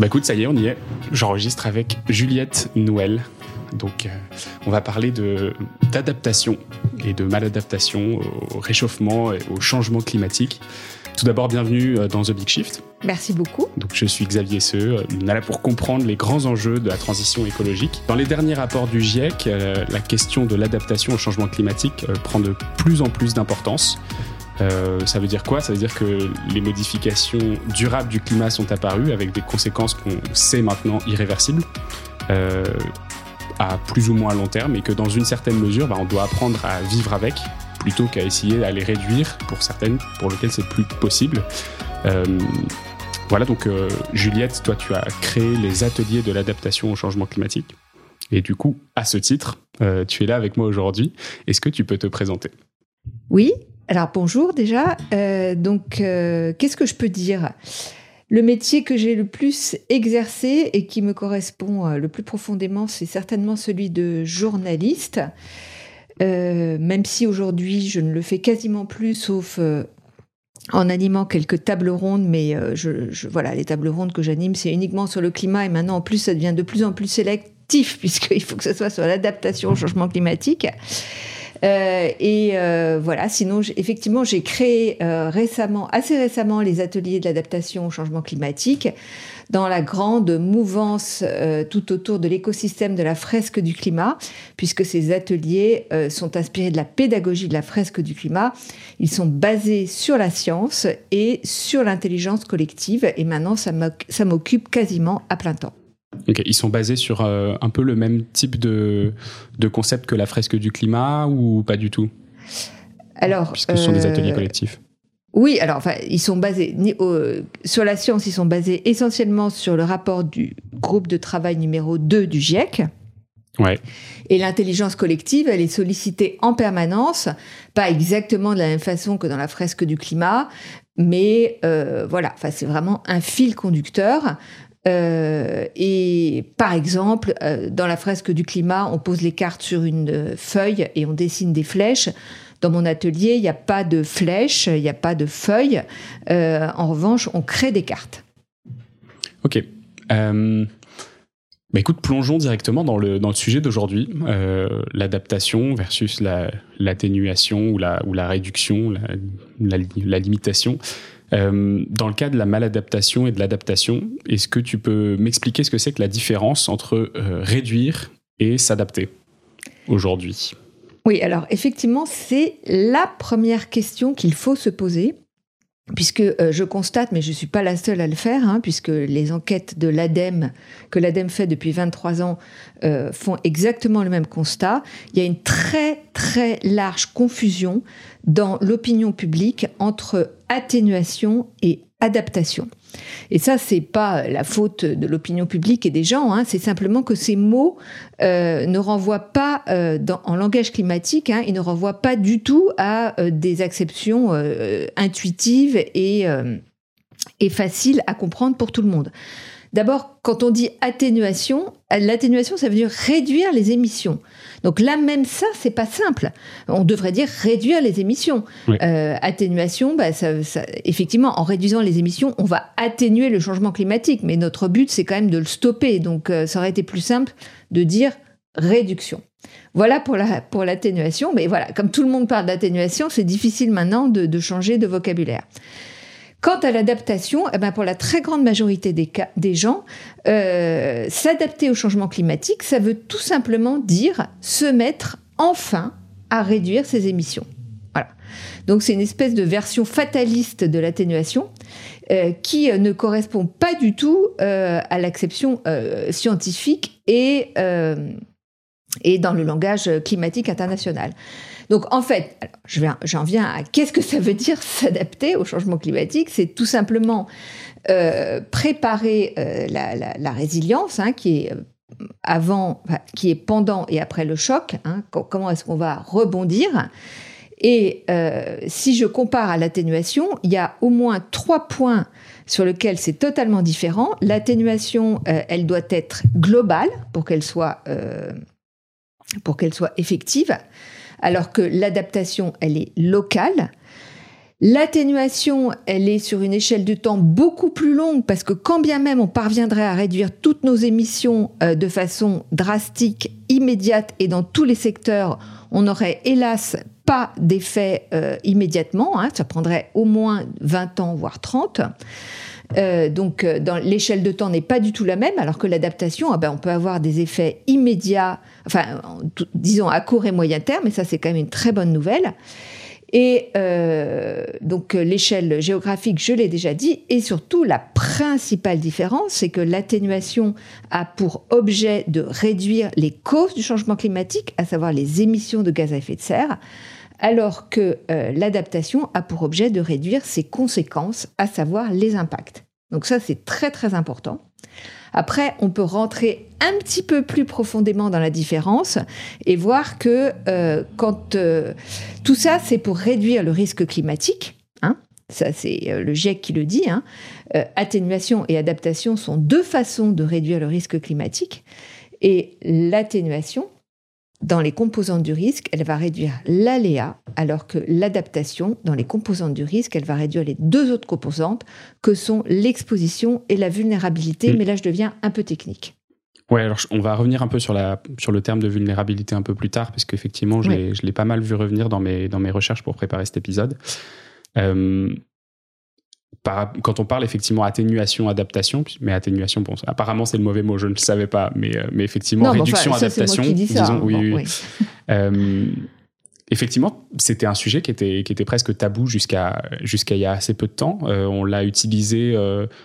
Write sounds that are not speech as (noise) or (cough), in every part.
Bah écoute, ça y est, on y est. J'enregistre avec Juliette Noël. Donc, euh, on va parler de d'adaptation et de maladaptation au réchauffement et au changement climatique. Tout d'abord, bienvenue euh, dans The Big Shift. Merci beaucoup. Donc, je suis Xavier Seux. On est là pour comprendre les grands enjeux de la transition écologique. Dans les derniers rapports du GIEC, euh, la question de l'adaptation au changement climatique prend de plus en plus d'importance. Euh, ça veut dire quoi? Ça veut dire que les modifications durables du climat sont apparues avec des conséquences qu'on sait maintenant irréversibles. Euh, à plus ou moins long terme et que dans une certaine mesure, bah, on doit apprendre à vivre avec plutôt qu'à essayer à les réduire pour certaines pour lesquelles c'est plus possible. Euh, voilà, donc Juliette, toi tu as créé les ateliers de l'adaptation au changement climatique. Et du coup, à ce titre, tu es là avec moi aujourd'hui. Est-ce que tu peux te présenter? Oui, alors bonjour déjà. Euh, donc euh, qu'est-ce que je peux dire? Le métier que j'ai le plus exercé et qui me correspond euh, le plus profondément, c'est certainement celui de journaliste. même si aujourd'hui je ne le fais quasiment plus, sauf en animant quelques tables rondes, mais voilà, les tables rondes que j'anime, c'est uniquement sur le climat et maintenant en plus ça devient de plus en plus sélectif (laughs) puisqu'il faut que ce soit sur l'adaptation au changement climatique. Euh, et euh, voilà, sinon, effectivement, j'ai créé euh, récemment, assez récemment, les ateliers de l'adaptation au changement climatique dans la grande mouvance tout autour de l'écosystème de la fresque du climat, puisque ces ateliers sont inspirés de la pédagogie de la fresque du climat. Ils sont basés sur la science et sur l'intelligence collective, et maintenant, ça m'occupe quasiment à plein temps. Ils sont basés sur euh, un peu le même type de, de, concept que la fresque du climat ou pas du tout? Alors, Puisque ce sont des ateliers euh, collectifs. Oui, alors enfin, ils sont basés sur la science, ils sont basés essentiellement sur le rapport du groupe de travail numéro 2 du GIEC. Ouais. Et l'intelligence collective, elle est sollicitée en permanence, pas exactement de la même façon que dans la fresque du climat, mais euh, voilà, enfin, c'est vraiment un fil conducteur euh, et par exemple, euh, dans la fresque du climat, on pose les cartes sur une feuille et on dessine des flèches. Dans mon atelier, il n'y a pas de flèches, il n'y a pas de feuilles. Euh, en revanche, on crée des cartes. Ok. Bah écoute, plongeons directement dans le, dans le sujet d'aujourd'hui, l'adaptation versus l'atténuation ou, la, ou la réduction, la, la limitation. Euh, dans le cas de la maladaptation et de l'adaptation, est-ce que tu peux m'expliquer ce que c'est que la différence entre euh, réduire et s'adapter aujourd'hui? Oui, alors effectivement, c'est la première question qu'il faut se poser puisque euh, je constate, mais je ne suis pas la seule à le faire, hein, puisque les enquêtes de l'ADEME, que l'ADEME fait depuis 23 ans, font exactement le même constat. Il y a une très très large confusion dans l'opinion publique entre atténuation et adaptation. Et ça, c'est pas la faute de l'opinion publique et des gens, hein, c'est simplement que ces mots euh, ne renvoient pas, euh, en langage climatique, hein, ils ne renvoient pas du tout à euh, des acceptions intuitives et, et faciles à comprendre pour tout le monde. D'abord, quand on dit atténuation, l'atténuation, ça veut dire réduire les émissions. Donc là, même ça, c'est pas simple. On devrait dire réduire les émissions. Euh, atténuation, bah, effectivement, en réduisant les émissions, on va atténuer le changement climatique. Mais notre but, c'est quand même de le stopper. Donc euh, ça aurait été plus simple de dire réduction. Voilà pour la pour l'atténuation. Mais voilà, comme tout le monde parle d'atténuation, c'est difficile maintenant de changer de vocabulaire. Quant à l'adaptation, eh ben pour la très grande majorité des, gens, euh, s'adapter au changement climatique, ça veut tout simplement dire se mettre enfin à réduire ses émissions. Voilà. Donc c'est une espèce de version fataliste de l'atténuation euh, qui euh, ne correspond pas du tout à l'acception scientifique et dans le langage climatique international. Donc en fait, j'en viens à qu'est-ce que ça veut dire (laughs) s'adapter au changement climatique? C'est tout simplement euh, préparer euh, la, résilience, hein, qui est euh, avant, qui est pendant et après le choc. Hein, comment est-ce qu'on va rebondir? Et si je compare à l'atténuation, il y a au moins trois points sur lesquels c'est totalement différent. L'atténuation, elle doit être globale pour qu'elle soit pour qu'elle soit effective alors que l'adaptation, elle est locale. L'atténuation, elle est sur une échelle de temps beaucoup plus longue parce que quand bien même on parviendrait à réduire toutes nos émissions euh, de façon drastique, immédiate et dans tous les secteurs, on n'aurait hélas pas d'effet euh, immédiatement. Hein. ça prendrait au moins 20 ans, voire 30. Euh, donc, dans l'échelle de temps n'est pas du tout la même, alors que l'adaptation, ah ben, on peut avoir des effets immédiats, enfin, disons à court et moyen terme, et ça, c'est quand même une très bonne nouvelle. Et euh, donc l'échelle géographique, je l'ai déjà dit, et surtout la principale différence, c'est que l'atténuation a pour objet de réduire les causes du changement climatique, à savoir les émissions de gaz à effet de serre, alors que euh, l'adaptation a pour objet de réduire ses conséquences, à savoir les impacts. Donc ça, c'est très très important. Après, on peut rentrer un petit peu plus profondément dans la différence et voir que euh, quand euh, tout ça, c'est pour réduire le risque climatique. Hein, ça, c'est le GIEC qui le dit. Hein, atténuation et adaptation sont deux façons de réduire le risque climatique. Et l'atténuation, dans les composantes du risque, elle va réduire l'aléa, alors que l'adaptation, dans les composantes du risque, elle va réduire les deux autres composantes, que sont l'exposition et la vulnérabilité. Mm. Mais là, je deviens un peu technique. Ouais, alors on va revenir un peu sur, la, sur le terme de vulnérabilité un peu plus tard, parce qu'effectivement, je l'ai pas mal vu revenir dans mes, dans mes recherches pour préparer cet épisode. Euh, quand on parle effectivement atténuation, adaptation, mais atténuation, bon, apparemment c'est le mauvais mot, je ne le savais pas, mais, euh, mais effectivement, réduction, adaptation, disons, oui, oui. (laughs) Euh, effectivement, c'était un sujet qui était, qui était presque tabou jusqu'à jusqu'à il y a assez peu de temps. Euh, on l'a utilisé.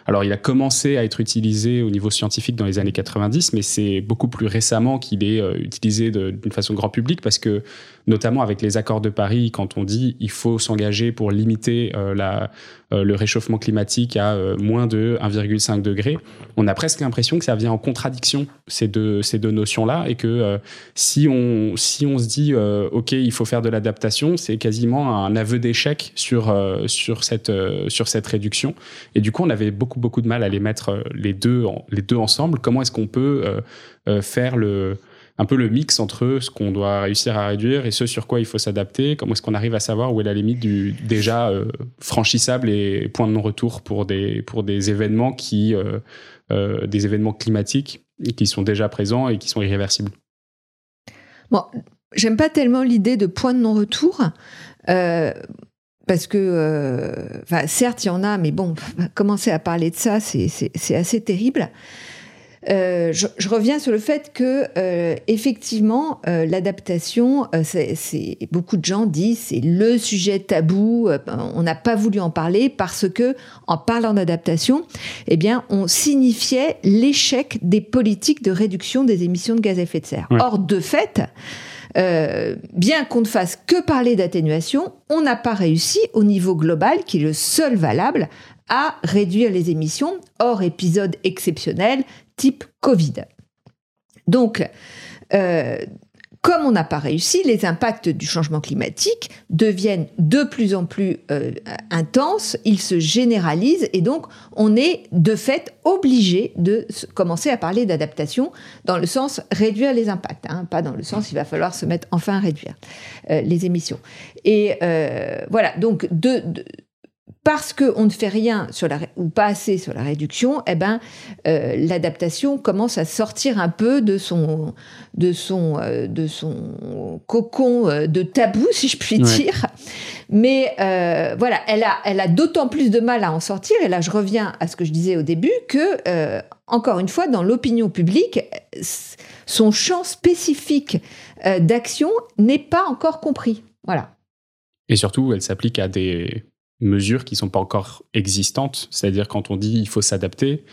alors, il a commencé à être utilisé au niveau scientifique dans les années 90, mais c'est beaucoup plus récemment qu'il est utilisé d'une façon grand public parce que notamment avec les accords de Paris, quand on dit il faut s'engager pour limiter la, le réchauffement climatique à euh, moins de 1,5 degré, on a presque l'impression que ça vient en contradiction ces deux, ces deux notions-là et que si, on, si on se dit OK, il faut faire de l'adaptation, c'est quasiment un aveu d'échec sur, sur, cette, sur cette réduction. Et du coup, on avait beaucoup, beaucoup de mal à les mettre les deux, les deux ensemble. Comment est-ce qu'on peut faire le un peu le mix entre ce qu'on doit réussir à réduire et ce sur quoi il faut s'adapter. Comment est-ce qu'on arrive à savoir où est la limite du déjà euh, franchissable et point de non-retour pour des, pour des événements qui, euh, euh, des événements climatiques qui sont déjà présents et qui sont irréversibles. Bon, j'aime pas tellement l'idée de point de non-retour. parce que, certes, il y en a, mais bon, commencer à parler de ça, c'est assez terrible. Euh, je, reviens sur le fait que euh, effectivement euh, l'adaptation, c'est beaucoup de gens disent c'est le sujet tabou. on n'a pas voulu en parler parce que en parlant d'adaptation, eh bien on signifiait l'échec des politiques de réduction des émissions de gaz à effet de serre. Or de fait. bien qu'on ne fasse que parler d'atténuation, on n'a pas réussi au niveau global, qui est le seul valable, à réduire les émissions, hors épisode exceptionnel type Covid. Donc, euh, comme on n'a pas réussi, les impacts du changement climatique deviennent de plus en plus euh, intenses, ils se généralisent et donc on est de fait obligé de commencer à parler d'adaptation dans le sens réduire les impacts, hein, pas dans le sens il va falloir se mettre enfin à réduire euh, les émissions. Et voilà, donc de parce qu'on ne fait rien sur la, ou pas assez sur la réduction, eh ben, euh, l'adaptation commence à sortir un peu de son, de son, euh, de son cocon euh, de tabou, si je puis dire. Mais voilà, elle a, elle a d'autant plus de mal à en sortir. Et là, je reviens à ce que je disais au début, que, encore une fois, dans l'opinion publique, son champ spécifique d'action n'est pas encore compris. Voilà. Et surtout, elle s'applique à des mesures qui sont pas encore existantes. C'est-à-dire quand on dit il faut s'adapter,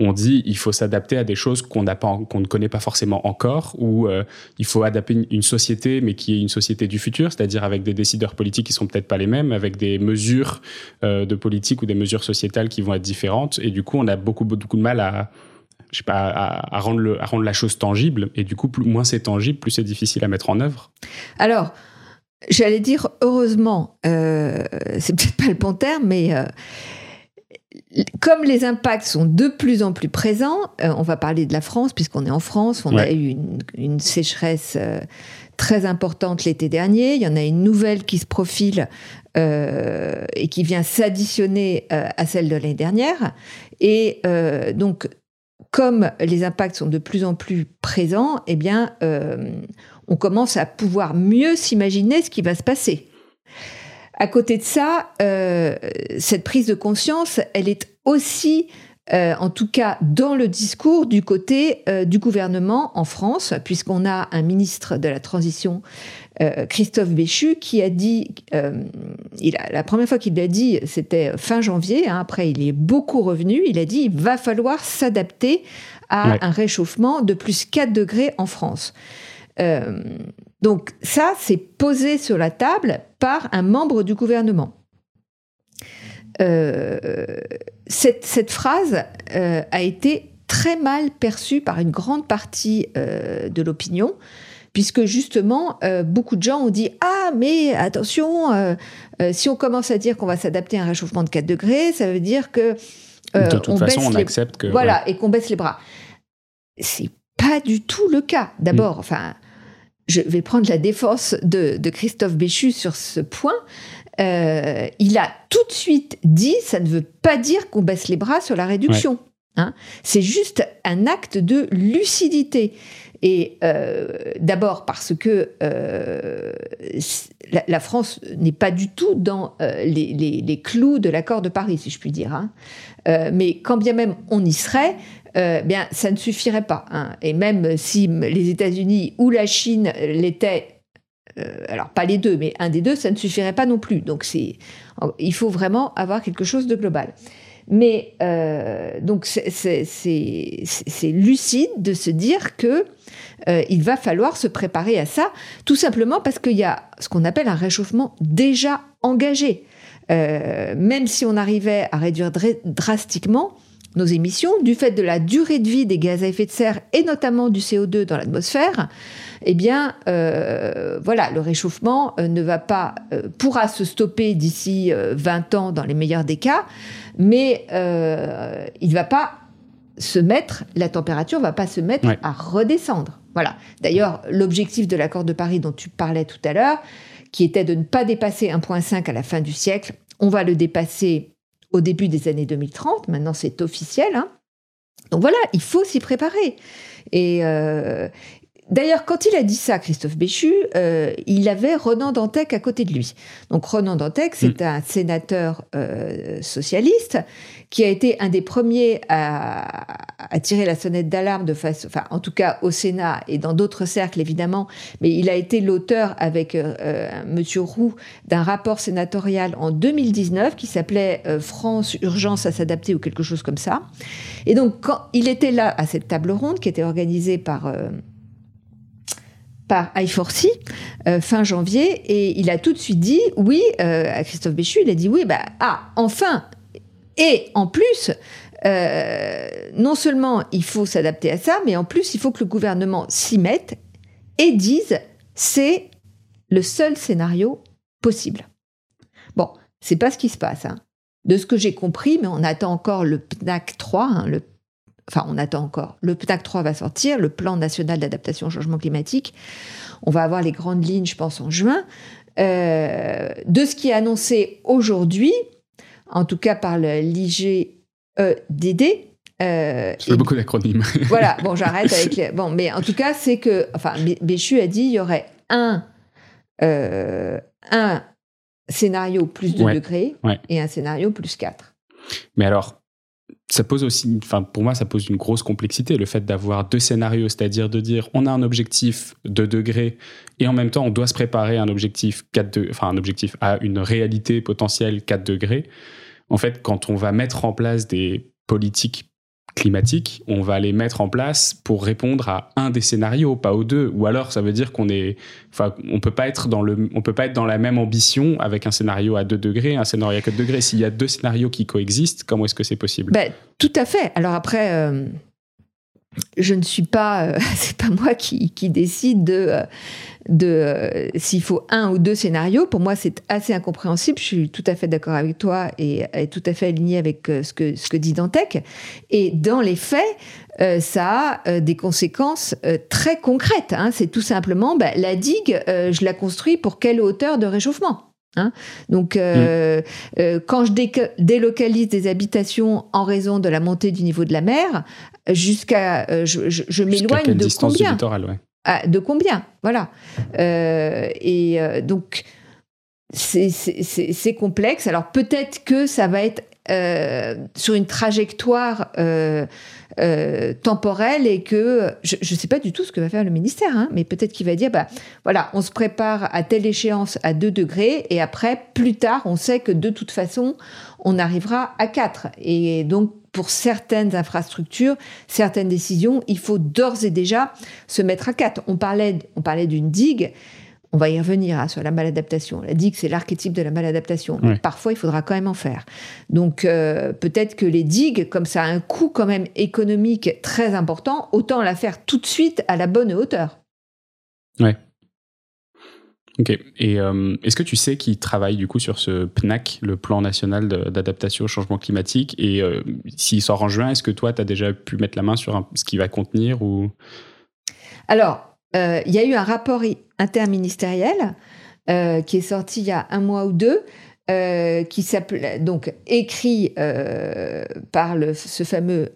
on dit il faut s'adapter à des choses qu'on qu'on ne connaît pas forcément encore ou euh, il faut adapter une, société mais qui est une société du futur c'est-à-dire avec des décideurs politiques qui sont peut-être pas les mêmes avec des mesures euh, de politique ou des mesures sociétales qui vont être différentes. Et du coup on a beaucoup beaucoup de mal à je sais pas à, rendre la chose tangible. Et du coup moins c'est tangible plus c'est difficile à mettre en œuvre. Alors J'allais dire heureusement, euh, c'est peut-être pas le bon terme, mais euh, comme les impacts sont de plus en plus présents, euh, on va parler de la France, puisqu'on est en France, on a eu une, sécheresse euh, très importante l'été dernier, il y en a une nouvelle qui se profile euh, et qui vient s'additionner à celle de l'année dernière. Et donc, comme les impacts sont de plus en plus présents, eh bien, on commence à pouvoir mieux s'imaginer ce qui va se passer. À côté de ça, euh, cette prise de conscience, elle est aussi, euh, en tout cas dans le discours du côté euh, du gouvernement en France, puisqu'on a un ministre de la Transition, Christophe Béchu, qui a dit, il a, la première fois qu'il l'a dit, c'était fin janvier, hein, après il est beaucoup revenu, il a dit il va falloir s'adapter à un réchauffement de plus 4 degrés en France. Donc ça, c'est posé sur la table par un membre du gouvernement. Euh, cette, phrase euh, a été très mal perçue par une grande partie euh, de l'opinion, puisque justement, beaucoup de gens ont dit Ah, mais attention, si on commence à dire qu'on va s'adapter à un réchauffement de 4 degrés, ça veut dire que. de toute façon, on accepte que. Voilà, et qu'on baisse les bras. C'est pas du tout le cas. D'abord, mm. enfin je vais prendre la défense de, Christophe Béchu sur ce point. Euh, il a tout de suite dit, ça ne veut pas dire qu'on baisse les bras sur la réduction. Hein. C'est juste un acte de lucidité. Et euh, d'abord parce que euh, la, France n'est pas du tout dans les, clous de l'accord de Paris, si je puis dire. Hein. mais quand bien même on y serait, euh, bien, ça ne suffirait pas. Hein. Et même si les États-Unis ou la Chine l'étaient, euh, alors pas les deux, mais un des deux, ça ne suffirait pas non plus. Donc il faut vraiment avoir quelque chose de global. Mais euh, donc c'est lucide de se dire que il va falloir se préparer à ça, tout simplement parce qu'il y a ce qu'on appelle un réchauffement déjà engagé. même si on arrivait à réduire drastiquement, nos émissions, du fait de la durée de vie des gaz à effet de serre et notamment du CO2 dans l'atmosphère, eh bien, euh, voilà, le réchauffement euh, ne va pas, euh, pourra se stopper d'ici 20 ans dans les meilleurs des cas, mais il ne va pas se mettre, la température va pas se mettre à redescendre. Voilà. D'ailleurs, l'objectif de l'accord de Paris dont tu parlais tout à l'heure, qui était de ne pas dépasser 1,5 à la fin du siècle, on va le dépasser au début des années 2030. Maintenant, c'est officiel. Hein. Donc voilà, il faut s'y préparer. Et, euh, D'ailleurs, quand il a dit ça, Christophe Béchu, euh, il avait Renan Dantec à côté de lui. Donc Renan Dantec, c'est mm. un sénateur euh, socialiste qui a été un des premiers à, tirer la sonnette d'alarme de face, enfin en tout cas au Sénat et dans d'autres cercles évidemment, mais il a été l'auteur avec euh, Monsieur Roux d'un rapport sénatorial en 2019 qui s'appelait France urgence à s'adapter ou quelque chose comme ça. Et donc quand il était là à cette table ronde qui était organisée par par I4C euh, fin janvier et il a tout de suite dit oui euh, à Christophe Béchu, il a dit oui, bah ah enfin et en plus euh, non seulement il faut s'adapter à ça, mais en plus il faut que le gouvernement s'y mette et dise c'est le seul scénario possible. Bon, c'est pas ce qui se passe. Hein. De ce que j'ai compris, mais on attend encore le PNAC 3, hein, le enfin on attend encore. Le PNAC 3 va sortir, le plan national d'adaptation au changement climatique. On va avoir les grandes lignes, je pense, en juin. Euh, de ce qui est annoncé aujourd'hui, en tout cas par l'IGEDD. Euh, fais beaucoup d'acronymes. (laughs) voilà, bon, j'arrête avec (laughs) les. Bon, mais en tout cas, c'est que. Enfin, Béchu a dit il y aurait un, euh, un scénario plus 2 degrés et un scénario plus 4. Mais alors, ça pose aussi, enfin pour moi, ça pose une grosse complexité, le fait d'avoir deux scénarios, c'est-à-dire de dire on a un objectif de degrés et en même temps on doit se préparer à un objectif 4 de, enfin un objectif à une réalité potentielle 4 degrés. En fait, quand on va mettre en place des politiques climatiques, on va les mettre en place pour répondre à un des scénarios, pas aux deux. Ou alors, ça veut dire qu'on est, enfin, on peut pas être dans le, on peut pas être dans la même ambition avec un scénario à 2 degrés, un scénario à 4 degrés. S'il y a deux scénarios qui coexistent, comment est-ce que c'est possible? Ben, Tout à fait. Alors après. Euh, je ne suis pas, (laughs) c'est pas moi qui, décide de, de s'il faut un ou deux scénarios. Pour moi, c'est assez incompréhensible. Je suis tout à fait d'accord avec toi et, tout à fait aligné avec ce que, ce que dit Dantec. Et dans les faits, ça a des conséquences très concrètes. Hein. C'est tout simplement, bah, la digue, je la construis pour quelle hauteur de réchauffement Hein. Donc, euh, mm. euh, quand je délocalise des habitations en raison de la montée du niveau de la mer, jusqu'à, euh, je, m'éloigne de combien? Ah, De combien Voilà. et donc, c'est complexe. Alors, peut-être que ça va être sur une trajectoire euh, temporel et que je ne sais pas du tout ce que va faire le ministère, hein, mais peut-être qu'il va dire, bah, voilà, on se prépare à telle échéance à 2 degrés et après, plus tard, on sait que de toute façon, on arrivera à 4. Et donc, pour certaines infrastructures, certaines décisions, il faut d'ores et déjà se mettre à 4. On parlait, on parlait d'une digue. On va y revenir hein, sur la maladaptation. La digue, c'est l'archétype de la maladaptation. Parfois, il faudra quand même en faire. Donc, euh, peut-être que les digues, comme ça a un coût quand même économique très important, autant la faire tout de suite à la bonne hauteur. Ouais. Ok. Et euh, est-ce que tu sais qui travaille du coup sur ce PNAC, le plan national d'adaptation au changement climatique? Et euh, s'il sort en juin, est-ce que toi, tu as déjà pu mettre la main sur ce qu'il va contenir ou... Alors, euh, il y a eu un rapport interministériel qui est sorti il y a un mois ou deux, qui s'appelait donc écrit par le, ce fameux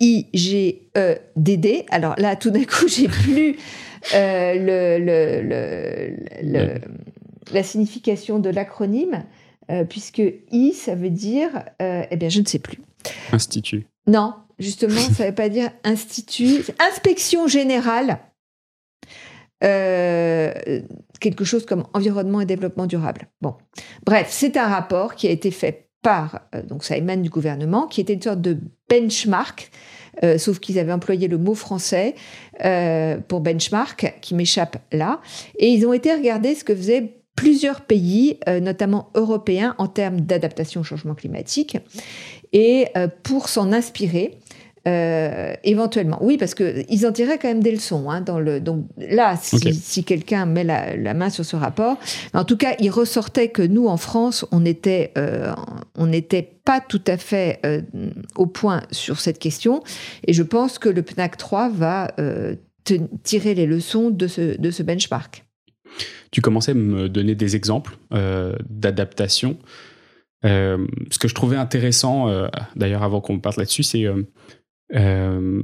IGEDD. Alors là, tout d'un coup, j'ai (laughs) plus le, le, la signification de l'acronyme, puisque I, ça veut dire, eh bien, je ne sais plus. Institut. Non, justement, ça ne veut pas dire institut. Inspection générale euh, quelque chose comme environnement et développement durable. Bon, bref, c'est un rapport qui a été fait par, euh, donc ça émane du gouvernement, qui était une sorte de benchmark, euh, sauf qu'ils avaient employé le mot français pour benchmark, qui m'échappe là, et ils ont été regarder ce que faisaient plusieurs pays, notamment européens, en termes d'adaptation au changement climatique, et pour s'en inspirer, euh, éventuellement, oui, parce qu'ils en tiraient quand même des leçons. Hein, dans le, donc là, si, quelqu'un met la, main sur ce rapport, en tout cas, il ressortait que nous, en France, on était, euh, on n'était pas tout à fait euh, au point sur cette question. Et je pense que le PNAC 3 va tirer les leçons de ce, de ce benchmark. Tu commençais à me donner des exemples d'adaptation. ce que je trouvais intéressant, d'ailleurs, avant qu'on parte là-dessus, c'est euh,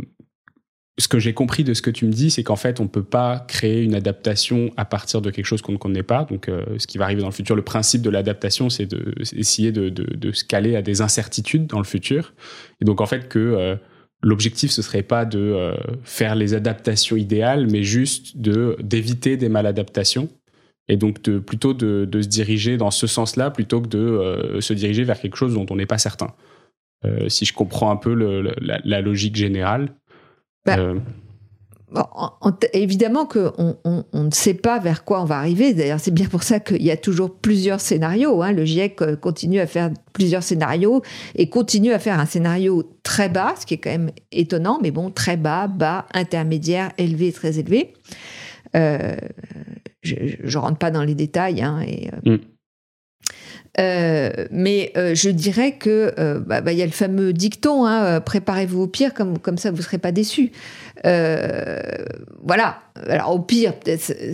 ce que j'ai compris de ce que tu me dis, c'est qu'en fait, on ne peut pas créer une adaptation à partir de quelque chose qu'on ne connaît pas. Donc, euh, ce qui va arriver dans le futur, le principe de l'adaptation, c'est d'essayer de, de, se caler à des incertitudes dans le futur. Et donc, en fait, que euh, l'objectif, ce serait pas de faire les adaptations idéales, mais juste d'éviter des maladaptations. Et donc, plutôt de, se diriger dans ce sens-là, plutôt que de se diriger vers quelque chose dont on n'est pas certain. Euh, si je comprends un peu la, logique générale. Bah, euh, évidemment qu'on on, ne sait pas vers quoi on va arriver. D'ailleurs, c'est bien pour ça qu'il y a toujours plusieurs scénarios. Hein. Le GIEC euh, continue à faire plusieurs scénarios et continue à faire un scénario très bas, ce qui est quand même étonnant, mais bon, très bas, bas, intermédiaire, élevé, très élevé. je ne rentre pas dans les détails. Hein, et, mm. Euh, mais euh, je dirais que euh, bah, bah, il y a le fameux dicton hein, préparez-vous au pire, comme, comme ça vous ne serez pas déçus. voilà. Alors au pire,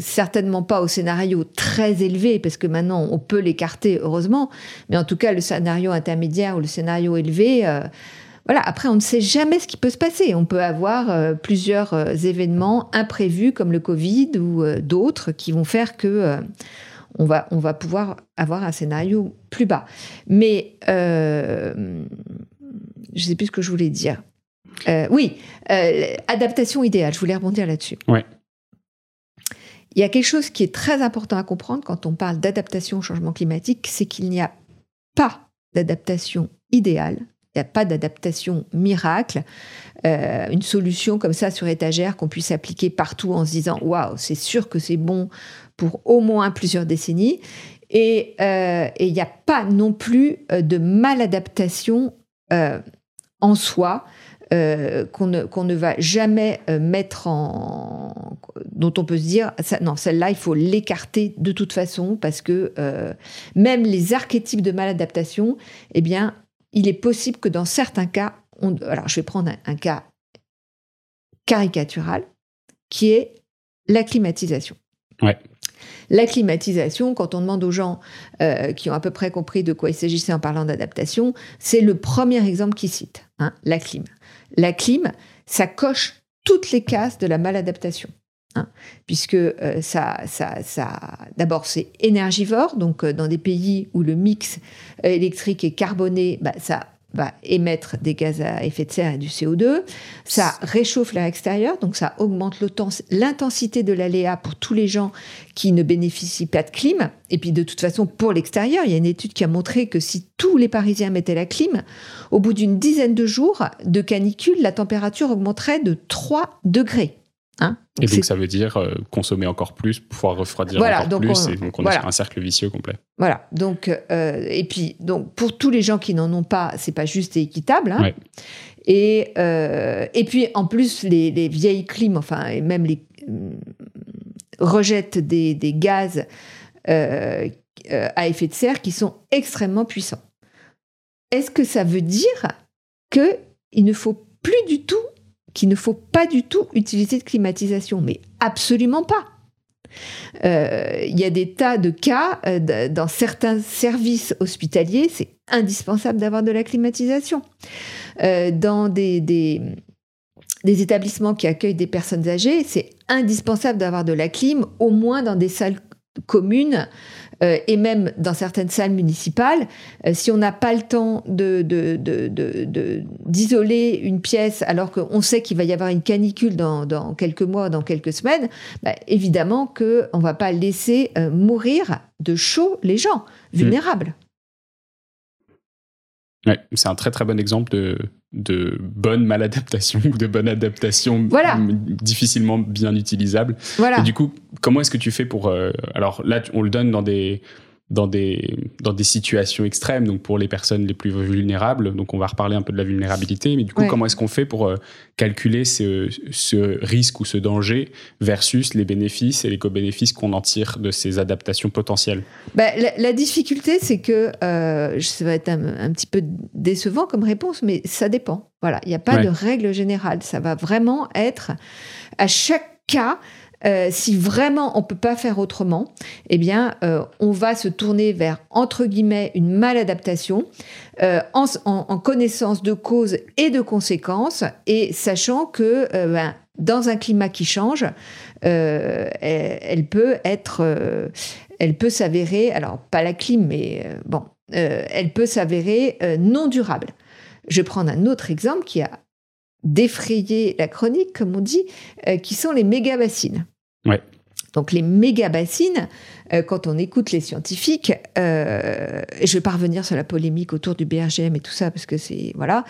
certainement pas au scénario très élevé, parce que maintenant on peut l'écarter heureusement. Mais en tout cas, le scénario intermédiaire ou le scénario élevé. voilà, après, on ne sait jamais ce qui peut se passer. On peut avoir plusieurs événements imprévus comme le Covid ou d'autres qui vont faire que on va, on va pouvoir avoir un scénario plus bas. Mais euh, je ne sais plus ce que je voulais dire. Euh, oui, euh, adaptation idéale, je voulais rebondir là-dessus. Ouais. Il y a quelque chose qui est très important à comprendre quand on parle d'adaptation au changement climatique, c'est qu'il n'y a pas d'adaptation idéale, il n'y a pas d'adaptation miracle, une solution comme ça sur étagère qu'on puisse appliquer partout en se disant waouh, c'est sûr que c'est bon pour au moins plusieurs décennies. Et euh, il n'y a pas non plus euh, de maladaptation euh, en soi qu'on ne, qu'on ne va jamais mettre en... dont on peut se dire, non, celle-là, il faut l'écarter de toute façon, parce que même les archétypes de maladaptation, eh bien, il est possible que dans certains cas, on, alors je vais prendre un, cas caricatural, qui est la climatisation. Ouais. La climatisation, quand on demande aux gens euh, qui ont à peu près compris de quoi il s'agissait en parlant d'adaptation, c'est le premier exemple qu'ils citent, hein, la clim. La clim, ça coche toutes les cases de la maladaptation. Hein, puisque euh, ça, ça, ça d'abord c'est énergivore, donc euh, dans des pays où le mix électrique est carboné, bah, ça va émettre des gaz à effet de serre et du CO2. Ça réchauffe l'air extérieur, donc ça augmente l'intensité de l'aléa pour tous les gens qui ne bénéficient pas de clim. Et puis de toute façon, pour l'extérieur, il y a une étude qui a montré que si tous les Parisiens mettaient la clim, au bout d'une dizaine de jours de canicule, la température augmenterait de 3 degrés. Hein et donc ça veut dire euh, consommer encore plus, pouvoir refroidir encore plus, et donc on est sur un cercle vicieux complet. Voilà. Donc euh, et puis donc pour tous les gens qui n'en ont pas, c'est pas juste et équitable. Hein. Et euh, et puis en plus les, vieilles clims, enfin et même les rejettent des, des gaz à effet de serre qui sont extrêmement puissants. Est-ce que ça veut dire que il ne faut plus du tout qu'il ne faut pas du tout utiliser de climatisation, mais absolument pas. Euh, il y a des tas de cas euh, dans certains services hospitaliers, c'est indispensable d'avoir de la climatisation. Euh, dans des, des, établissements qui accueillent des personnes âgées, c'est indispensable d'avoir de la clim, au moins dans des salles communes euh, et même dans certaines salles municipales, euh, si on n'a pas le temps d'isoler de, une pièce alors qu'on sait qu'il va y avoir une canicule dans, quelques mois, dans quelques semaines, bah, évidemment qu'on ne va pas laisser euh, mourir de chaud les gens vulnérables. C'est un très très bon exemple de, de bonne maladaptation (laughs) ou de bonne adaptation difficilement bien utilisable. Voilà. Et du coup, comment est-ce que tu fais pour... Euh, alors là, on le donne dans des, dans des, dans des situations extrêmes, donc pour les personnes les plus vulnérables. Donc on va reparler un peu de la vulnérabilité, mais du coup, comment est-ce qu'on fait pour euh, calculer ce, ce, risque ou ce danger versus les bénéfices et les co-bénéfices qu'on en tire de ces adaptations potentielles? Bah, la, difficulté, c'est que euh, ça va être un, petit peu décevant comme réponse, mais ça dépend. Voilà, il n'y a pas de règle générale. Ça va vraiment être à chaque cas euh, si vraiment on peut pas faire autrement, eh bien, euh, on va se tourner vers entre guillemets une maladaptation euh, en, connaissance de causes et de conséquences, et sachant que ben, dans un climat qui change, elle, elle, peut être, elle peut s'avérer, alors pas la clim, mais bon, elle peut s'avérer non durable. Je vais prendre un autre exemple qui a défrayer la chronique, comme on dit, euh, qui sont les méga-bassines. Ouais. Donc les méga-bassines, euh, quand on écoute les scientifiques, euh, je vais pas revenir sur la polémique autour du BRGM et tout ça, parce que c'est... Voilà.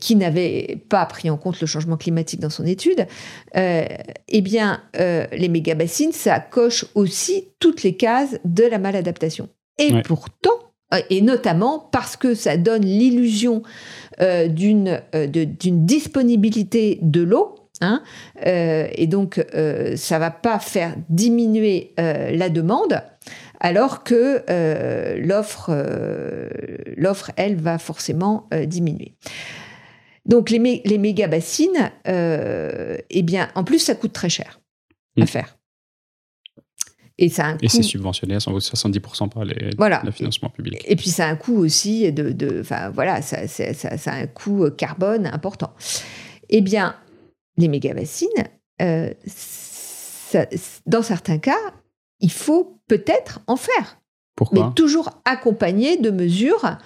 qui n'avait pas pris en compte le changement climatique dans son étude. eh bien, les méga-bassines, ça coche aussi toutes les cases de la maladaptation. Et pourtant, et notamment parce que ça donne l'illusion euh, d'une euh, d'une disponibilité de l'eau. Hein, euh, et donc, ça va pas faire diminuer la demande, alors que l'offre, l'offre, elle, va forcément diminuer. Donc, les, les méga bassines, eh bien, en plus, ça coûte très cher à mmh. faire. Et, c'est subventionné à 70% par les, le financement public. Et puis ça a un coût aussi de, enfin voilà, ça, ça, ça, a un coût euh, carbone important. Eh bien, les méga-bassines, euh, dans certains cas, il faut peut-être en faire. Mais toujours accompagné de mesures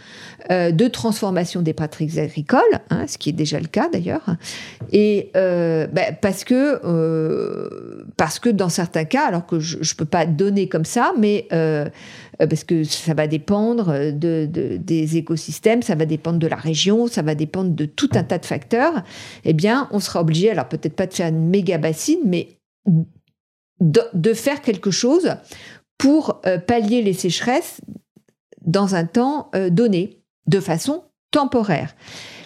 euh, de transformation des pratiques agricoles, hein, ce qui est déjà le cas d'ailleurs, et euh, ben, parce que euh, parce que dans certains cas, alors que je ne peux pas donner comme ça, mais parce que ça va dépendre de, des écosystèmes, ça va dépendre de la région, ça va dépendre de tout un tas de facteurs. Eh bien, on sera obligé, alors peut-être pas de faire une méga bassine, mais de faire quelque chose pour pallier les sécheresses dans un temps donné de façon temporaire.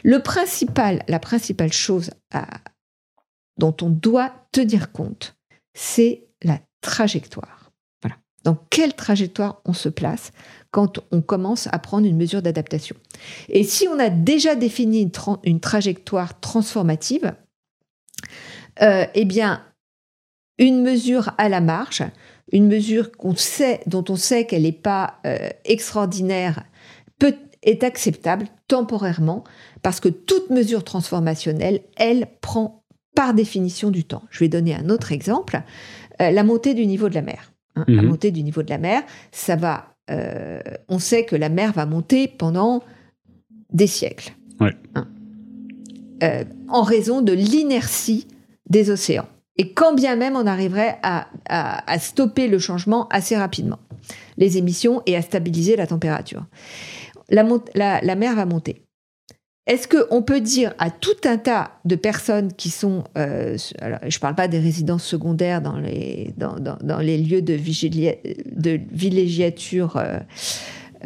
Le principal, la principale chose dont on doit tenir compte, c'est la trajectoire. Voilà. Dans quelle trajectoire on se place quand on commence à prendre une mesure d'adaptation? Et si on a déjà défini une, trajectoire transformative, euh, eh bien, une mesure à la marge, une mesure qu'on sait, dont on sait qu'elle n'est pas euh, extraordinaire, peut, est acceptable temporairement, parce que toute mesure transformationnelle, elle prend par définition du temps. Je vais donner un autre exemple, euh, la montée du niveau de la mer. Hein. La mhm. montée du niveau de la mer, ça va euh, on sait que la mer va monter pendant des siècles. Hein. En raison de l'inertie des océans. Et quand bien même on arriverait à, stopper le changement assez rapidement, les émissions et à stabiliser la température. La, mer va monter. Est-ce qu'on peut dire à tout un tas de personnes qui sont, euh, alors, je ne parle pas des résidences secondaires dans les, lieux de, de villégiature euh,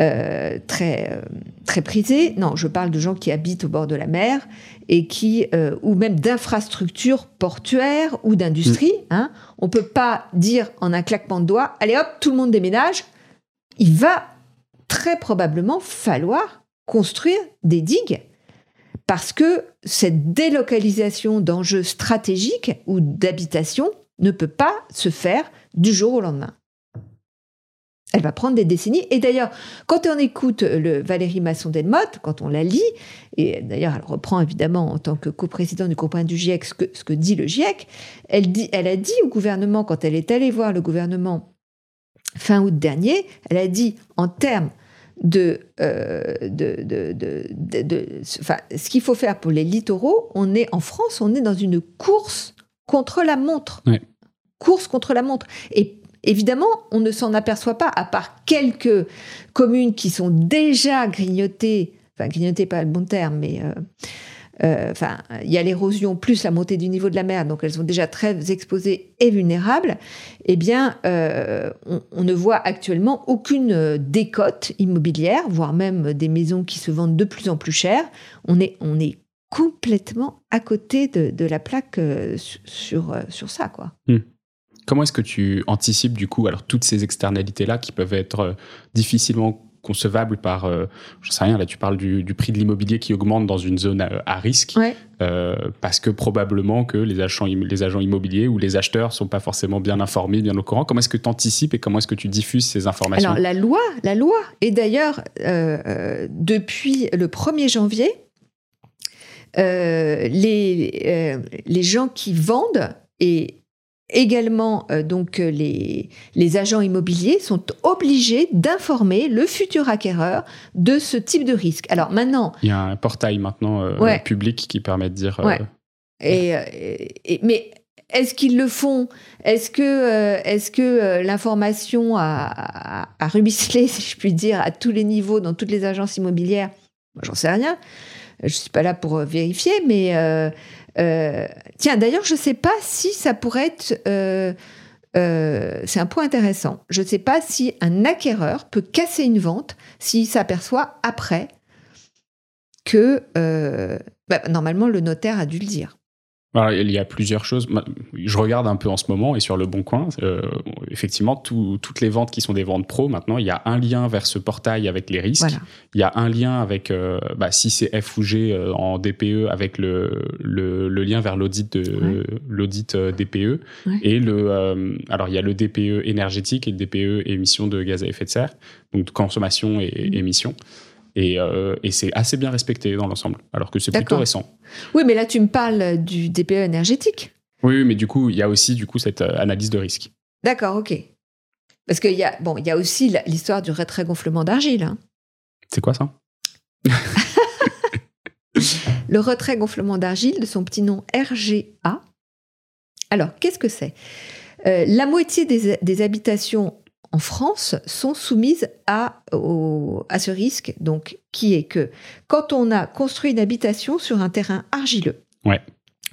euh, très, très prisés, non, je parle de gens qui habitent au bord de la mer et qui, ou même d'infrastructures portuaires ou d'industrie. Mm. Hein, on ne peut pas dire en un claquement de doigts, allez hop, tout le monde déménage. Il va très probablement falloir construire des digues parce que cette délocalisation d'enjeux stratégiques ou d'habitation ne peut pas se faire du jour au lendemain. Elle va prendre des décennies. Et d'ailleurs, quand on écoute le Valérie Masson-Delmotte, quand on la lit, et d'ailleurs elle reprend évidemment en tant que coprésidente du groupe du GIEC ce que, dit le GIEC, elle, dit, elle a dit au gouvernement, quand elle est allée voir le gouvernement fin août dernier, elle a dit en termes de, euh, de, de, de, ce qu'il faut faire pour les littoraux, on est en France, on est dans une course contre la montre. Course contre la montre. Et évidemment, on ne s'en aperçoit pas, à part quelques communes qui sont déjà grignotées, enfin grignotées pas le bon terme, mais euh, euh, enfin, il y a l'érosion plus la montée du niveau de la mer, donc elles sont déjà très exposées et vulnérables, eh bien, euh, on, ne voit actuellement aucune décote immobilière, voire même des maisons qui se vendent de plus en plus cher. On est, on est complètement à côté de, la plaque sur, sur ça, quoi. Hmm. Comment est-ce que tu anticipes du coup alors toutes ces externalités là qui peuvent être difficilement concevable par, euh, je sais rien, là tu parles du, prix de l'immobilier qui augmente dans une zone à, risque, euh, parce que probablement que les agents, les agents immobiliers ou les acheteurs sont pas forcément bien informés, bien au courant. Comment est-ce que tu anticipes et comment est-ce que tu diffuses ces informations? Alors la loi, la loi, et d'ailleurs euh, depuis le 1er janvier, les, les gens qui vendent et Également, euh, donc euh, les, les, agents immobiliers sont obligés d'informer le futur acquéreur de ce type de risque. Alors maintenant, il y a un portail maintenant euh, public qui permet de dire. Et, mais est-ce qu'ils le font? Est-ce que, est-ce que l'information a, a, ruisselé, si je puis dire, à tous les niveaux dans toutes les agences immobilières? J'en sais rien. Je suis pas là pour vérifier, mais euh, tiens, d'ailleurs, je ne sais pas si ça pourrait être... Euh, euh, c'est un point intéressant. Je ne sais pas si un acquéreur peut casser une vente s'il s'aperçoit après que bah, normalement le notaire a dû le dire il y a plusieurs choses. Je regarde un peu en ce moment et sur le bon coin, euh, effectivement, toutes les ventes qui sont des ventes pro, maintenant, il y a un lien vers ce portail avec les risques. Il y a un lien avec, euh, bah, si c'est F ou G euh, en DPE, avec le, le, lien vers l'audit de l'audit DPE. Et le, alors, il y a le DPE énergétique et le DPE émissions de gaz à effet de serre, donc consommation et mmh. Euh, et, c'est assez bien respecté dans l'ensemble, alors que c'est plutôt récent. Oui, mais là, tu me parles du DPE énergétique. Oui, mais du coup, il y a aussi du coup cette euh, analyse de risque. D'accord, ok. Parce qu'il y a bon, y a aussi l'histoire du retrait gonflement d'argile. Hein. C'est quoi ça? (laughs) Le retrait gonflement d'argile, de son petit nom RGA. Alors, qu'est-ce que c'est? Euh, La moitié des, habitations en France sont soumises à, à ce risque, donc qui est que quand on a construit une habitation sur un terrain argileux,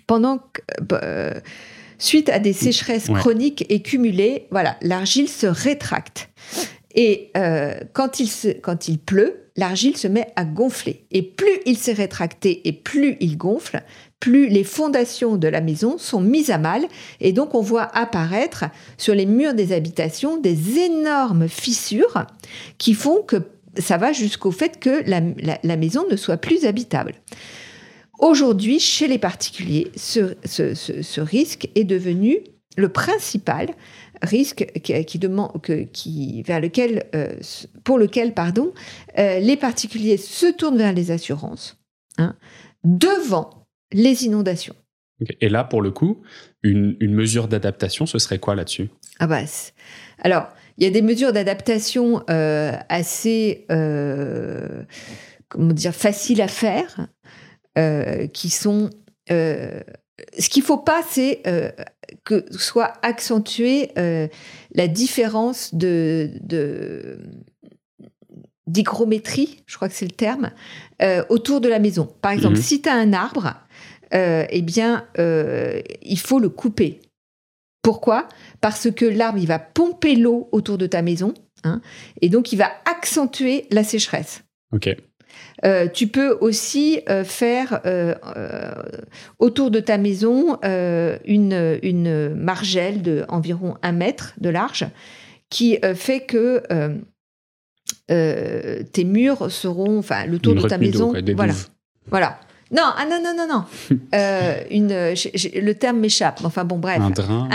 pendant que, euh, suite à des sécheresses chroniques et cumulées, voilà, l'argile se rétracte. Et euh, quand, il se, quand il pleut, l'argile se met à gonfler. Et plus il s'est rétracté et plus il gonfle, plus les fondations de la maison sont mises à mal. Et donc on voit apparaître sur les murs des habitations des énormes fissures qui font que ça va jusqu'au fait que la, maison ne soit plus habitable. Aujourd'hui, chez les particuliers, ce, risque est devenu le principal risque qui, demande, qui, vers lequel, euh, pour lequel pardon, euh, les particuliers se tournent vers les assurances hein, devant les inondations. Et là, pour le coup, une, mesure d'adaptation, ce serait quoi là-dessus? Ah bah, alors, il y a des mesures d'adaptation euh, assez, comment dire, faciles à faire, qui sont ce qu'il faut pas, c'est euh, que soit accentuée euh, la différence de, d'hygrométrie, je crois que c'est le terme, euh, autour de la maison. Par exemple, mhm. si tu as un arbre, eh bien, il faut le couper. Pourquoi? Parce que l'arbre, il va pomper l'eau autour de ta maison, hein, et donc il va accentuer la sécheresse. Ok. Euh, tu peux aussi euh, faire euh, autour de ta maison une, une margelle de environ un mètre de large qui fait que tes murs seront, enfin, le tour de ta maison, voilà, voilà. Non, ah non, non, non, non. (laughs) une, le terme m'échappe. Enfin bon, bref. Un drain.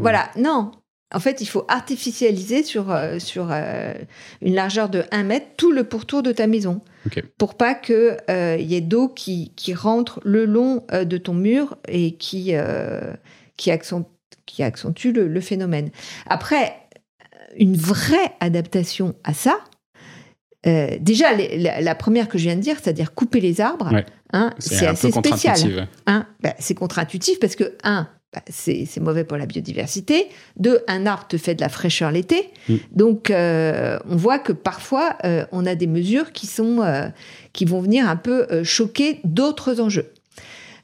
voilà, non. En fait, il faut artificialiser sur, sur une largeur de 1 mètre tout le pourtour de ta maison pour pas qu'il euh, y ait d'eau qui, qui, rentre le long euh, de ton mur et qui, euh, qui, accentue, qui accentue le, phénomène. Après, une vraie adaptation à ça, déjà, la, première que je viens de dire, c'est-à-dire couper les arbres, hein, c'est assez spécial. Hein. Bah, c'est contre-intuitif parce que, un, bah, c'est mauvais pour la biodiversité. Deux, un arbre te fait de la fraîcheur l'été. Mm. Donc, euh, on voit que parfois, euh, on a des mesures qui, sont, euh, qui vont venir un peu choquer d'autres enjeux.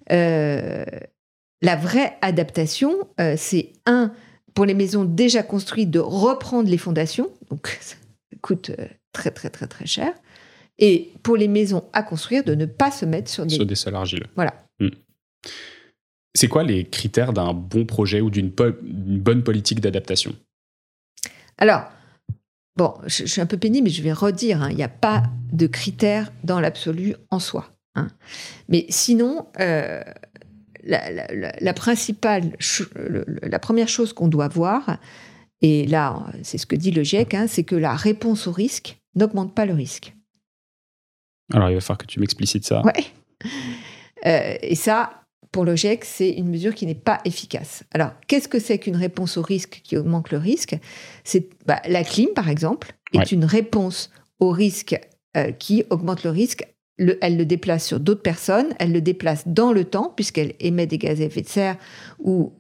la vraie adaptation, c'est un, pour les maisons déjà construites, de reprendre les fondations. Donc, ça coûte très, très, très, très cher. Et pour les maisons à construire, de ne pas se mettre sur des, sur des sols argileux. Voilà. Mm. C'est quoi les critères d'un bon projet ou d'une bonne politique d'adaptation? Alors, bon, je, suis un peu pénible, mais je vais redire, hein, il n'y a pas de critères dans l'absolu en soi. Hein. Mais sinon, euh, la, principale, la première chose qu'on doit voir, et là, c'est ce que dit le GIEC, hein, c'est que la réponse au risque n'augmente pas le risque. Alors, il va falloir que tu m'explicites ça. Ouais. Euh, et ça, pour le GIEC, c'est une mesure qui n'est pas efficace. Alors, qu'est-ce que c'est qu'une réponse au risque qui augmente le risque? C'est bah, la clim, par exemple, est une réponse au risque euh, qui augmente le risque. elle le déplace sur d'autres personnes, elle le déplace dans le temps, puisqu'elle émet des gaz à effet de serre, ou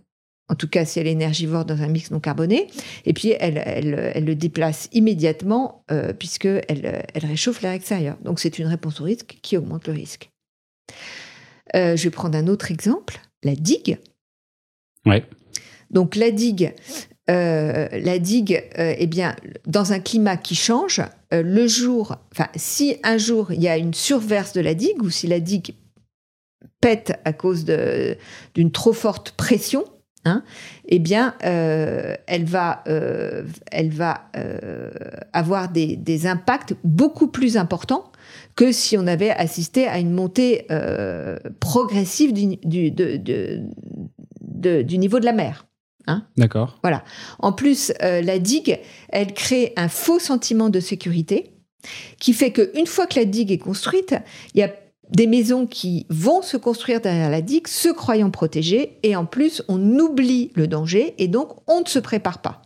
en tout cas si elle est énergivore dans un mix non carboné, et puis elle, elle, le déplace immédiatement, euh, puisqu'elle elle réchauffe l'air extérieur. Donc c'est une réponse au risque qui augmente le risque. Euh, je vais prendre un autre exemple, la digue. Ouais. Donc la digue, euh, la digue, euh, eh bien, dans un climat qui change, le jour, enfin, si un jour il y a une surverse de la digue ou si la digue pète à cause d'une trop forte pression, hein, eh bien, elle va, elle va avoir des, des, impacts beaucoup plus importants que si on avait assisté à une montée euh, progressive du, du, du, niveau de la mer. Hein D'accord. Voilà. En plus, euh, la digue, elle crée un faux sentiment de sécurité qui fait qu'une fois que la digue est construite, il y a des maisons qui vont se construire derrière la digue, se croyant protégées, et en plus, on oublie le danger, et donc on ne se prépare pas.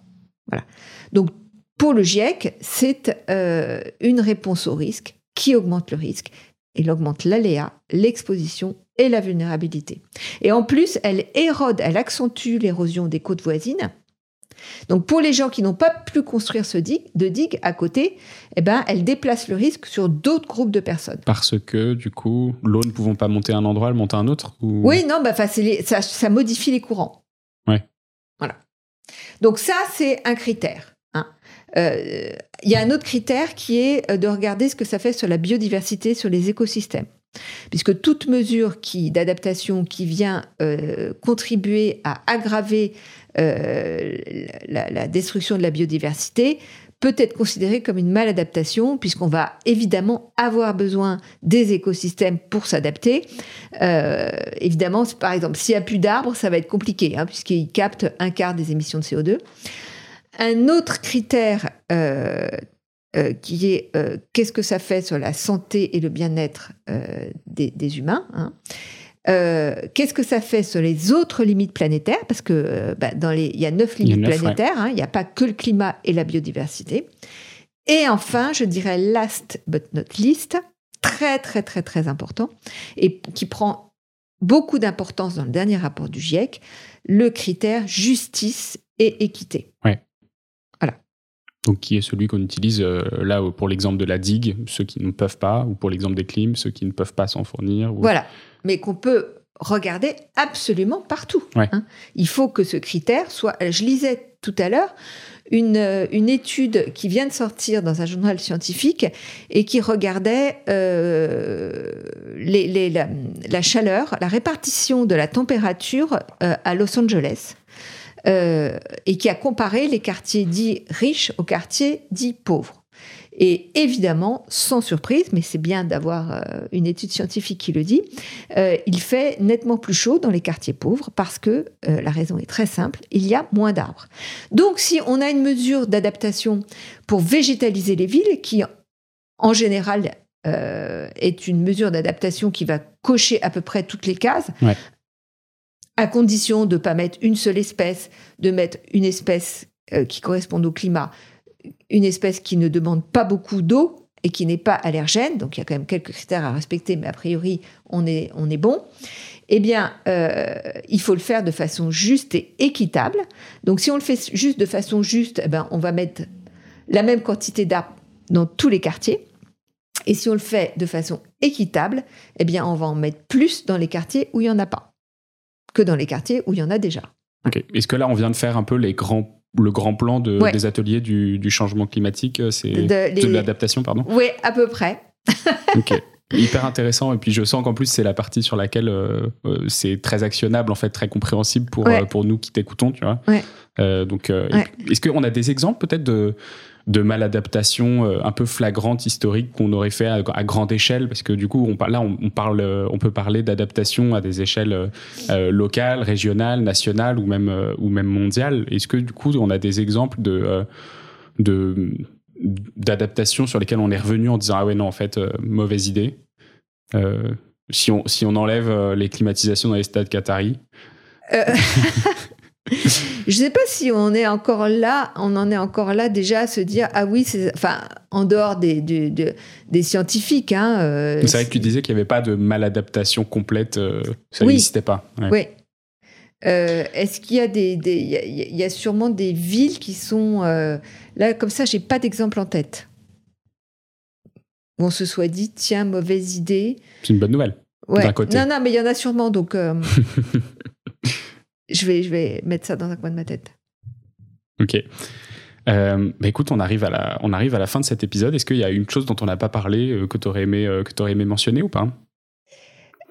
Voilà. Donc, pour le GIEC, c'est euh, une réponse au risque qui augmente le risque. Elle augmente l'aléa, l'exposition et la vulnérabilité. Et en plus, elle érode, elle accentue l'érosion des côtes voisines. Donc pour les gens qui n'ont pas pu construire ce digue, de digue à côté, eh ben, elle déplace le risque sur d'autres groupes de personnes. Parce que du coup, l'eau ne pouvant pas monter à un endroit, elle monte à un autre Oui, non, bah, ça, ça modifie les courants. Ouais. Voilà. Donc ça, c'est un critère. Hein. il y a un autre critère qui est de regarder ce que ça fait sur la biodiversité, sur les écosystèmes puisque toute mesure d'adaptation qui vient contribuer à aggraver la, la, destruction de la biodiversité peut être considérée comme une maladaptation, puisqu'on va évidemment avoir besoin des écosystèmes pour s'adapter. Euh, évidemment, par exemple, s'il n'y a plus d'arbres, ça va être compliqué, hein, puisqu'ils captent un quart des émissions de CO2. Un autre critère euh, euh, qui est qu'est-ce que ça fait sur la santé et le bien-être des, humains. Hein. Euh, qu'est-ce que ça fait sur les autres limites planétaires? Parce que euh, bah, dans les, il y a neuf limites planétaires. Hein, il n'y a pas que le climat et la biodiversité. Et enfin, je dirais last but not least, très très très très important et qui prend beaucoup d'importance dans le dernier rapport du GIEC, le critère justice et équité. Ouais. Voilà. Donc, qui est celui qu'on utilise euh, là pour l'exemple de la digue, ceux qui ne peuvent pas, ou pour l'exemple des clims, ceux qui ne peuvent pas s'en fournir. Voilà mais qu'on peut regarder absolument partout. Hein. Il faut que ce critère soit... Je lisais tout à l'heure une, une, étude qui vient de sortir dans un journal scientifique et qui regardait euh, les, la, chaleur, la répartition de la température euh, à Los Angeles. Euh, et qui a comparé les quartiers dits riches aux quartiers dits pauvres. Et évidemment, sans surprise, mais c'est bien d'avoir euh, une étude scientifique qui le dit, euh, il fait nettement plus chaud dans les quartiers pauvres parce que euh, la raison est très simple, il y a moins d'arbres. Donc si on a une mesure d'adaptation pour végétaliser les villes, qui en général est une mesure d'adaptation qui va cocher à peu près toutes les cases, à condition de ne pas mettre une seule espèce, de mettre une espèce qui corresponde au climat, une espèce qui ne demande pas beaucoup d'eau et qui n'est pas allergène, donc il y a quand même quelques critères à respecter, mais a priori on est, on est bon, eh bien euh, il faut le faire de façon juste et équitable. Donc si on le fait juste de façon juste, eh ben, on va mettre la même quantité d'arbres dans tous les quartiers. Et si on le fait de façon équitable, eh bien on va en mettre plus dans les quartiers où il n'y en a pas que dans les quartiers où il y en a déjà. Est-ce que là, on vient de faire un peu les grands le grand plan de, des ateliers du, changement climatique, euh, c'est de, l'adaptation, pardon. Oui, à peu près. (laughs) ok. Hyper intéressant. Et puis je sens qu'en plus c'est la partie sur laquelle euh, euh, c'est très actionnable en fait très compréhensible pour pour nous qui t'écoutons tu vois. Donc est-ce qu'on a des exemples peut-être de de maladaptation euh, un peu flagrante historique qu'on aurait fait à, grande échelle parce que du coup on, là on, parle euh, on peut parler d'adaptation à des échelles euh, locales régionales nationales ou même ou même mondiales. Est-ce que du coup on a des exemples de sur lesquelles on est revenu en disant ah ouais non en fait mauvaise idée si on si on enlève les climatisations dans les stades qataris? (laughs) (laughs) Je ne sais pas si on est encore là, on en est encore là déjà à se dire ah oui, enfin en dehors des, des, scientifiques. Hein, euh, c'est vrai que tu disais qu'il n'y avait pas de maladaptation complète, euh, ça n'existait pas. Oui. Euh, est-ce qu'il y a des, il y, a sûrement des villes qui sont là comme ça J'ai pas d'exemple en tête où on se soit dit tiens mauvaise idée. C'est une bonne nouvelle. Ouais. Côté. Non non mais il y en a sûrement donc. (laughs) je vais, je vais mettre ça dans un coin de ma tête. Ok. Euh, bah écoute, on arrive, à la, on arrive à la fin de cet épisode. Est-ce qu'il y a une chose dont on n'a pas parlé euh, que tu aurais, aimé, euh, aurais aimé mentionner ou pas?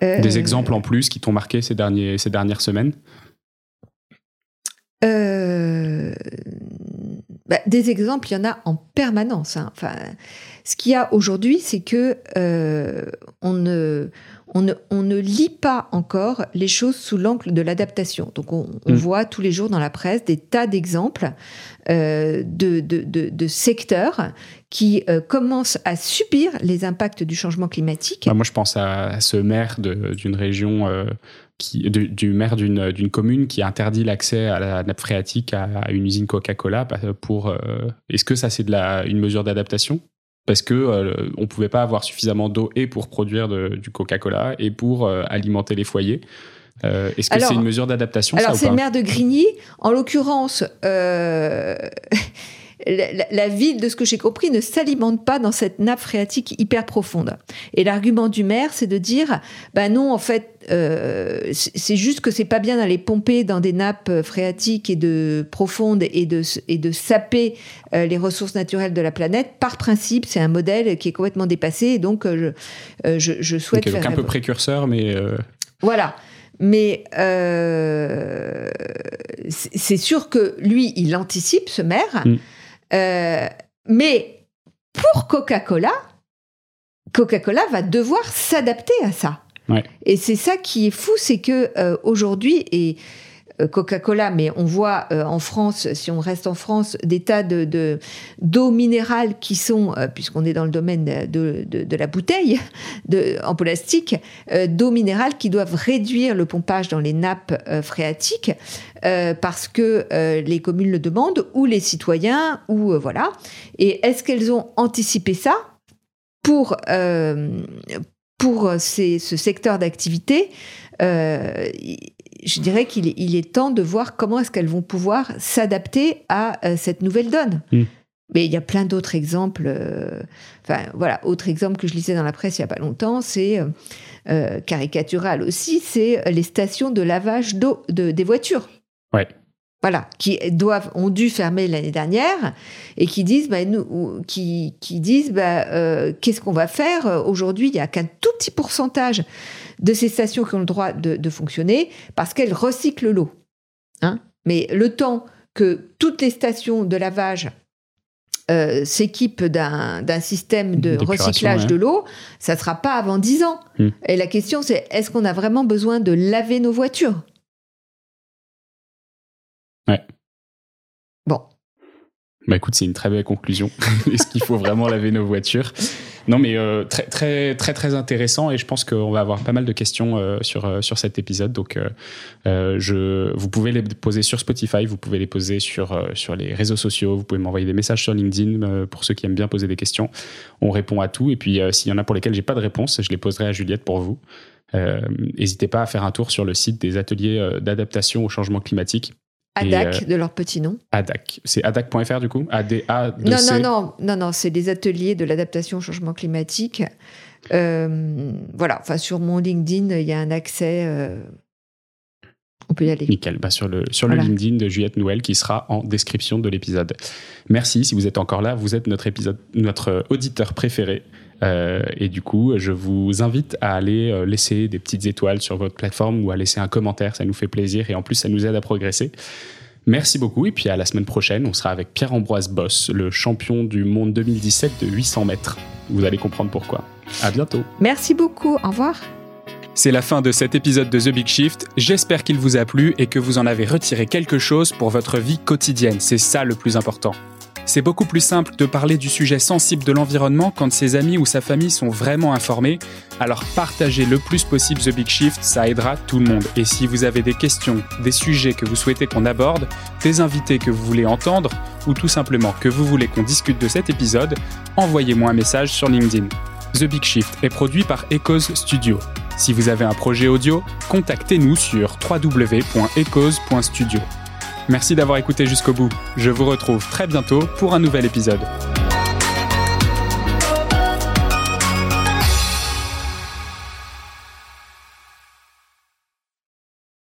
Des exemples en plus qui t'ont marqué ces, derniers, ces dernières semaines? Bah, Des exemples, il y en a en permanence. Hein. Enfin, ce qu'il y a aujourd'hui, c'est que on ne on ne, lit pas encore les choses sous l'angle de l'adaptation. Donc on, mm. voit tous les jours dans la presse des tas d'exemples euh, de, secteurs qui euh, commencent à subir les impacts du changement climatique. Bah, moi je pense à, ce maire d'une région... Euh, qui, du maire d'une commune qui interdit l'accès à la nappe phréatique à, une usine Coca-Cola pour est-ce que ça c'est une mesure d'adaptation? Parce que euh, on pouvait pas avoir suffisamment d'eau et pour produire du Coca-Cola et pour euh, alimenter les foyers. Euh, est-ce que c'est une mesure d'adaptation Alors c'est le maire de Grigny, en l'occurrence. La, ville, de ce que j'ai compris, ne s'alimente pas dans cette nappe phréatique hyper profonde. Et l'argument du maire, c'est de dire, ben non, en fait, euh, c'est juste que c'est pas bien d'aller pomper dans des nappes phréatiques et de profondes et de et de saper euh, les ressources naturelles de la planète. Par principe, c'est un modèle qui est complètement dépassé. Et donc, euh, je, je, je, souhaite donc un peu précurseur, mais voilà. Mais c'est sûr que lui, il anticipe ce maire. Mm. Euh, mais pour Coca-Cola, Coca-Cola va devoir s'adapter à ça. Et c'est ça qui est fou, c'est que euh, aujourd'hui et Coca-Cola, mais on voit en France, si on reste en France, des tas de d'eau minérale qui sont, puisqu'on est dans le domaine de, de, la bouteille (laughs) en plastique, d'eau minérale qui doivent réduire le pompage dans les nappes phréatiques euh, parce que euh, les communes le demandent, ou les citoyens, ou euh, voilà. Et est-ce qu'elles ont anticipé ça pour ce secteur d'activité? Je dirais qu'il est, il est temps de voir comment est-ce qu'elles vont pouvoir s'adapter à cette nouvelle donne. Mm. Mais il y a plein d'autres exemples. enfin, voilà, autre exemple que je lisais dans la presse il n'y a pas longtemps, c'est caricatural aussi, c'est les stations de lavage d'eau de, des voitures. Voilà, qui doivent, ont dû fermer l'année dernière et qui disent, bah, nous, qui, qui disent, bah, euh, qu'est-ce qu'on va faire aujourd'hui Il y a qu'un tout petit pourcentage de ces stations qui ont le droit de, fonctionner parce qu'elles recyclent l'eau. Hein? Mais le temps que toutes les stations de lavage euh, s'équipent d'un système de recyclage de l'eau, ça ne sera pas avant 10 ans. Hmm. Et la question, c'est est-ce qu'on a vraiment besoin de laver nos voitures? Ouais. Bah écoute, c'est une très belle conclusion. (laughs) Est-ce qu'il faut vraiment laver nos voitures? Non, mais euh, très très très très intéressant et je pense qu'on va avoir pas mal de questions euh, sur euh, sur cet épisode. Donc, je vous pouvez les poser sur Spotify, vous pouvez les poser sur sur les réseaux sociaux, vous pouvez m'envoyer des messages sur LinkedIn pour ceux qui aiment bien poser des questions. On répond à tout et puis s'il y en a pour lesquels j'ai pas de réponse, je les poserai à Juliette pour vous. N'hésitez pas à faire un tour sur le site des ateliers d'adaptation au changement climatique ADAC, euh, de leur petit nom. ADAC. C'est ADAC.fr du coup? ADA Non, non, non, non, non, c'est des ateliers de l'adaptation au changement climatique. Euh, voilà, enfin sur mon LinkedIn, il y a un accès. Euh, on peut y aller. Nickel. Bah, sur le, sur le LinkedIn de Juliette Noël qui sera en description de l'épisode. Merci. Si vous êtes encore là, vous êtes notre, épisode, notre auditeur préféré. Euh, et du coup, je vous invite à aller euh, laisser des petites étoiles sur votre plateforme ou à laisser un commentaire. Ça nous fait plaisir et en plus, ça nous aide à progresser. Merci beaucoup et puis à la semaine prochaine, on sera avec Pierre-Ambroise Boss, le champion du monde 2017 de 800 mètres. Vous allez comprendre pourquoi. À bientôt. Merci beaucoup. Au revoir. C'est la fin de cet épisode de The Big Shift. J'espère qu'il vous a plu et que vous en avez retiré quelque chose pour votre vie quotidienne. C'est ça le plus important. C'est beaucoup plus simple de parler du sujet sensible de l'environnement quand ses amis ou sa famille sont vraiment informés. Alors partagez le plus possible The Big Shift, ça aidera tout le monde. Et si vous avez des questions, des sujets que vous souhaitez qu'on aborde, des invités que vous voulez entendre, ou tout simplement que vous voulez qu'on discute de cet épisode, envoyez-moi un message sur LinkedIn. The Big Shift est produit par Echoes Studio. Si vous avez un projet audio, contactez-nous sur www.echoes.studio. Merci d'avoir écouté jusqu'au bout. Je vous retrouve très bientôt pour un nouvel épisode.